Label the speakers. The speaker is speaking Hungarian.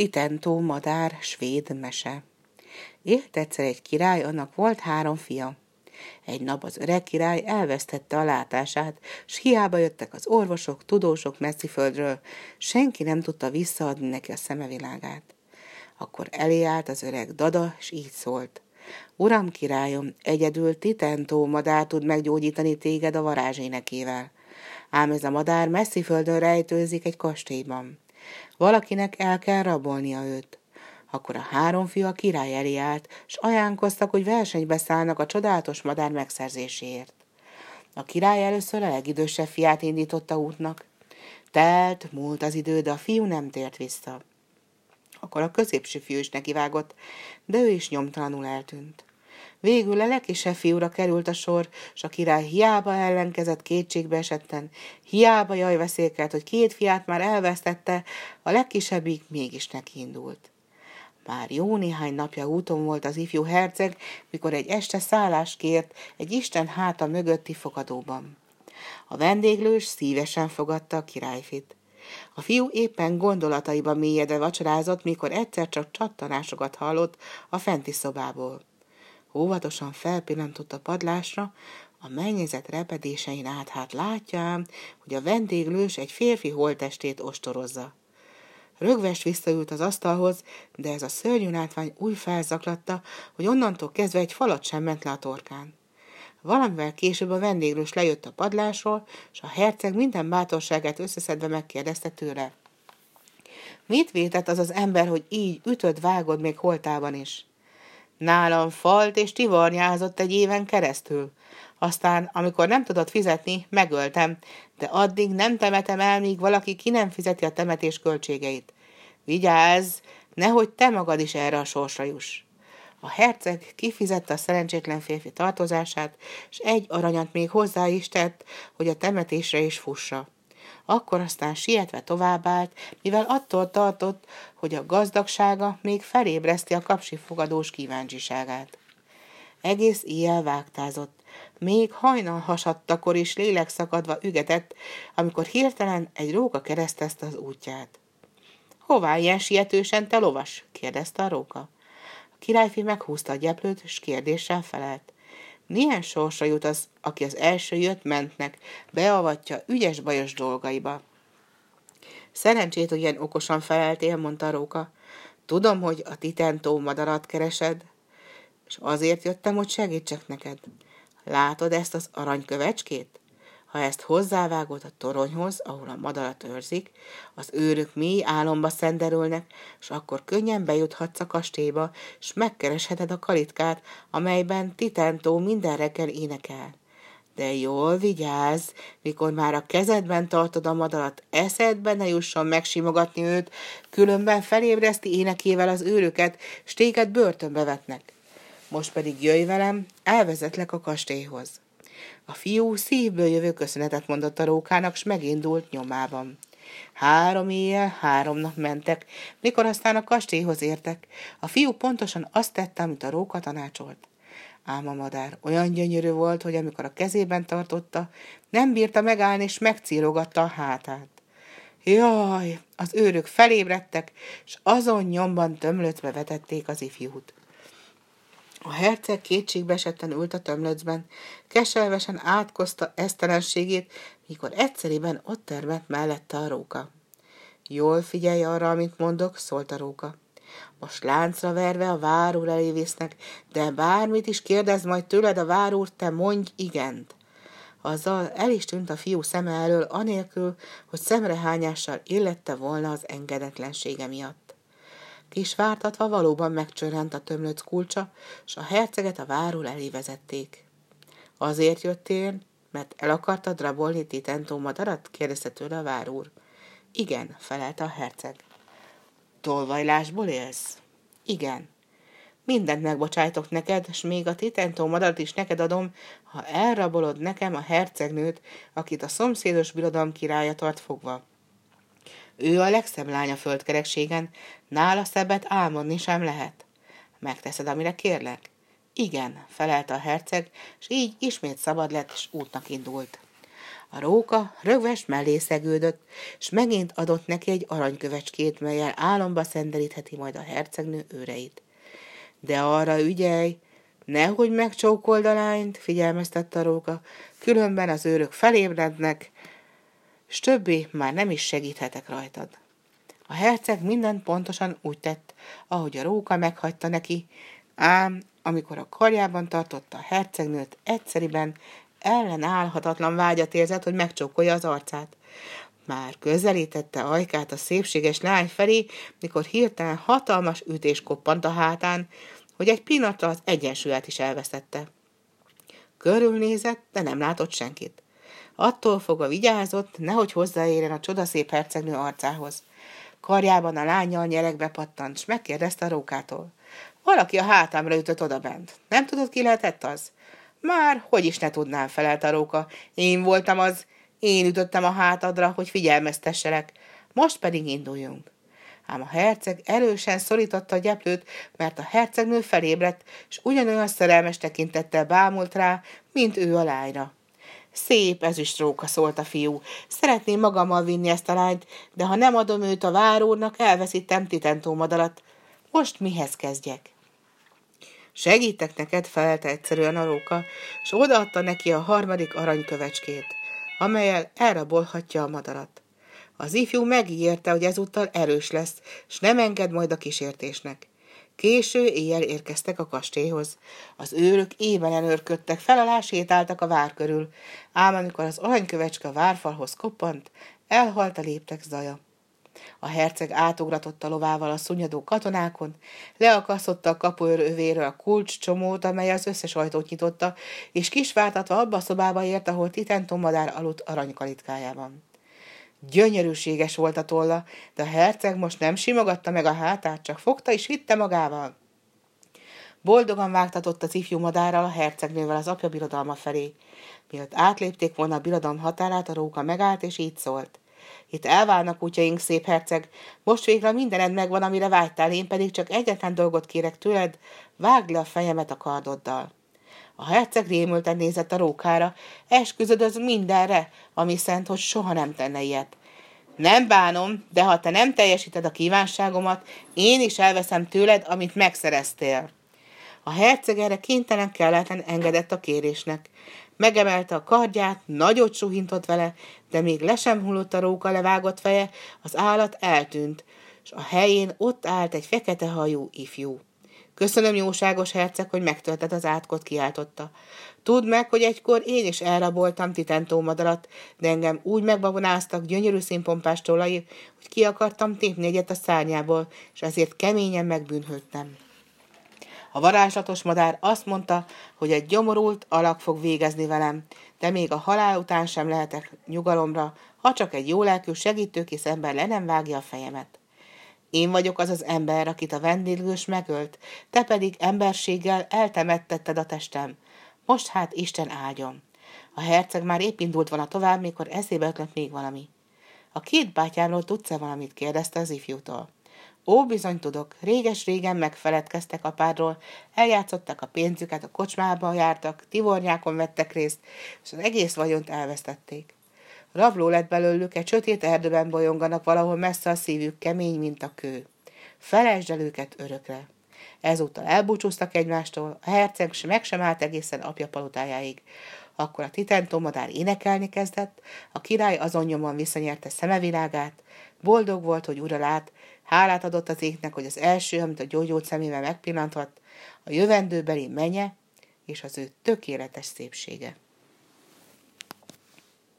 Speaker 1: Titentó madár, svéd mese. Élt egyszer egy király, annak volt három fia. Egy nap az öreg király elvesztette a látását, s hiába jöttek az orvosok, tudósok földről, senki nem tudta visszaadni neki a szemevilágát. Akkor elé állt az öreg dada, s így szólt. Uram királyom, egyedül Titentó madár tud meggyógyítani téged a varázsénekével. Ám ez a madár messzi földön rejtőzik egy kastélyban. Valakinek el kell rabolnia őt. Akkor a három fiú a király elé állt, s ajánlkoztak, hogy versenybe szállnak a csodálatos madár megszerzéséért. A király először a legidősebb fiát indította útnak. Telt, múlt az idő, de a fiú nem tért vissza. Akkor a középső fiú is nekivágott, de ő is nyomtalanul eltűnt. Végül a legkisebb fiúra került a sor, s a király hiába ellenkezett kétségbe esetten, hiába jaj veszékelt, hogy két fiát már elvesztette, a legkisebbik mégis nekiindult. Már jó néhány napja úton volt az ifjú herceg, mikor egy este szállást kért egy Isten háta mögötti fogadóban. A vendéglős szívesen fogadta a királyfit. A fiú éppen gondolataiban mélyedve vacsorázott, mikor egyszer csak csattanásokat hallott a fenti szobából. Óvatosan felpillantott a padlásra, a mennyezet repedésein át hát látja hogy a vendéglős egy férfi holtestét ostorozza. Rögvest visszaült az asztalhoz, de ez a szörnyű látvány úgy felzaklatta, hogy onnantól kezdve egy falat sem ment le a torkán. Valamivel később a vendéglős lejött a padlásról, és a herceg minden bátorságát összeszedve megkérdezte tőle. Mit vétett az az ember, hogy így ütött, vágod még holtában is? Nálam falt és tivarnyázott egy éven keresztül. Aztán, amikor nem tudott fizetni, megöltem, de addig nem temetem el, míg valaki ki nem fizeti a temetés költségeit. Vigyázz, nehogy te magad is erre a sorsra juss. A herceg kifizette a szerencsétlen férfi tartozását, és egy aranyat még hozzá is tett, hogy a temetésre is fussa. Akkor aztán sietve továbbált, mivel attól tartott, hogy a gazdagsága még felébreszti a kapsifogadós kíváncsiságát. Egész éjjel vágtázott, még hajnal hasadtakor is lélekszakadva ügetett, amikor hirtelen egy róka keresztezte az útját. Hová ilyen sietősen, te lovas? kérdezte a róka. A királyfi meghúzta a gyeplőt, és kérdéssel felelt. Milyen sorsa jut az, aki az első jött mentnek, beavatja ügyes-bajos dolgaiba? Szerencsét, hogy ilyen okosan feleltél, mondta róka. Tudom, hogy a titentó madarat keresed, és azért jöttem, hogy segítsek neked. Látod ezt az aranykövecskét? Ha ezt hozzávágod a toronyhoz, ahol a madarat őrzik, az őrök mély álomba szenderülnek, és akkor könnyen bejuthatsz a kastélyba, és megkeresheted a kalitkát, amelyben Titentó minden reggel énekel. De jól vigyázz, mikor már a kezedben tartod a madarat, eszedbe ne jusson megsimogatni őt, különben felébreszti énekével az őröket, s téged börtönbe vetnek. Most pedig jöjj velem, elvezetlek a kastélyhoz. A fiú szívből jövő köszönetet mondott a rókának, s megindult nyomában. Három éjjel, három nap mentek, mikor aztán a kastélyhoz értek. A fiú pontosan azt tette, amit a róka tanácsolt. Ám a madár olyan gyönyörű volt, hogy amikor a kezében tartotta, nem bírta megállni, és megcírogatta a hátát. Jaj, az őrök felébredtek, és azon nyomban tömlötve vetették az ifjút. A herceg kétségbeesetten ült a tömlöcben, keselvesen átkozta esztelenségét, mikor egyszerűen ott termett mellette a róka. Jól figyelj arra, amit mondok, szólt a róka. Most láncra verve a várúr elé visznek, de bármit is kérdez majd tőled a várúr, te mondj igent. Azzal el is tűnt a fiú szeme elől, anélkül, hogy szemrehányással illette volna az engedetlensége miatt. Kis vártatva valóban megcsörrent a tömlöc kulcsa, s a herceget a várul elé vezették. Azért jöttél, mert el akartad rabolni Titentó madarat? kérdezte tőle a várúr. Igen, felelte a herceg. Tolvajlásból élsz? Igen. Mindent megbocsájtok neked, s még a titentó madarat is neked adom, ha elrabolod nekem a hercegnőt, akit a szomszédos birodalom királya tart fogva. Ő a legszebb lány a földkerekségen, nála szebbet álmodni sem lehet. Megteszed, amire kérlek? Igen, felelte a herceg, és így ismét szabad lett, és útnak indult. A róka rögves mellé szegődött, s megint adott neki egy aranykövecskét, melyel álomba szenderítheti majd a hercegnő őreit. De arra ügyelj, nehogy megcsókold a lányt, figyelmeztette a róka, különben az őrök felébrednek, s többé már nem is segíthetek rajtad. A herceg mindent pontosan úgy tett, ahogy a róka meghagyta neki, ám amikor a karjában tartotta a hercegnőt, egyszeriben ellenállhatatlan vágyat érzett, hogy megcsókolja az arcát. Már közelítette ajkát a szépséges lány felé, mikor hirtelen hatalmas ütés koppant a hátán, hogy egy pillanatra az egyensúlyát is elvesztette. Körülnézett, de nem látott senkit. Attól fogva vigyázott, nehogy hozzáérjen a csodaszép hercegnő arcához. Karjában a lányjal nyerekbe pattant, s megkérdezte a rókától. Valaki a hátámra ütött odabent. Nem tudod, ki lehetett az? Már, hogy is ne tudnám, felelt a róka. Én voltam az, én ütöttem a hátadra, hogy figyelmeztesselek. Most pedig induljunk. Ám a herceg erősen szorította a gyeplőt, mert a hercegnő felébredt, és ugyanolyan szerelmes tekintettel bámult rá, mint ő a lányra. Szép ezüst róka, szólt a fiú. Szeretném magammal vinni ezt a lányt, de ha nem adom őt a várónak, elveszítem titentómadalat. Most mihez kezdjek? Segítek neked, felelte egyszerűen a róka, és odaadta neki a harmadik aranykövecskét, amelyel elrabolhatja a madarat. Az ifjú megígérte, hogy ezúttal erős lesz, és nem enged majd a kísértésnek. Késő éjjel érkeztek a kastélyhoz. Az őrök ében örködtek, fel sétáltak a vár körül, ám amikor az aranykövecske a várfalhoz koppant, elhalt a léptek zaja. A herceg átugratott a lovával a szunyadó katonákon, leakasztotta a kapuőr övéről a kulcs csomót, amely az összes ajtót nyitotta, és kisváltatva abba a szobába ért, ahol Titenton madár aludt aranykalitkájában. Gyönyörűséges volt a tolla, de a herceg most nem simogatta meg a hátát, csak fogta és hitte magával. Boldogan vágtatott az ifjú madárral a hercegnővel az apja birodalma felé. Mielőtt átlépték volna a birodalom határát, a róka megállt, és így szólt. Itt elválnak útjaink, szép herceg. Most végre mindened megvan, amire vágytál, én pedig csak egyetlen dolgot kérek tőled, vágd le a fejemet a kardoddal. A herceg rémülten nézett a rókára, esküzöd mindenre, ami szent, hogy soha nem tenne ilyet. Nem bánom, de ha te nem teljesíted a kívánságomat, én is elveszem tőled, amit megszereztél. A herceg erre kénytelen kelletlen engedett a kérésnek. Megemelte a kardját, nagyot suhintott vele, de még le sem hullott a róka levágott feje, az állat eltűnt, és a helyén ott állt egy fekete hajú ifjú. Köszönöm, jóságos herceg, hogy megtöltet az átkot, kiáltotta. Tudd meg, hogy egykor én is elraboltam titentó madarat, de engem úgy megbabonáztak gyönyörű színpompás tollai, hogy ki akartam tépni egyet a szárnyából, és ezért keményen megbűnhődtem. A varázslatos madár azt mondta, hogy egy gyomorult alak fog végezni velem, de még a halál után sem lehetek nyugalomra, ha csak egy jólelkű segítőkész ember le nem vágja a fejemet. Én vagyok az az ember, akit a vendéglős megölt, te pedig emberséggel eltemettetted a testem. Most hát Isten áldjon. A herceg már épp indult volna tovább, mikor eszébe ötlött még valami. A két bátyámról tudsz-e valamit? kérdezte az ifjútól. Ó, bizony tudok, réges-régen megfeledkeztek apádról, eljátszottak a pénzüket, a kocsmába jártak, tivornyákon vettek részt, és az egész vagyont elvesztették. Rabló lett belőlük, egy sötét erdőben bolyonganak valahol messze a szívük, kemény, mint a kő. Felejtsd el őket örökre. Ezúttal elbúcsúztak egymástól, a herceg meg sem állt egészen apja palotájáig. Akkor a titentó madár énekelni kezdett, a király azon nyomon visszanyerte szemevilágát, boldog volt, hogy ura lát, hálát adott az égnek, hogy az első, amit a gyógyult szemével megpillantott, a jövendőbeli menye és az ő tökéletes szépsége.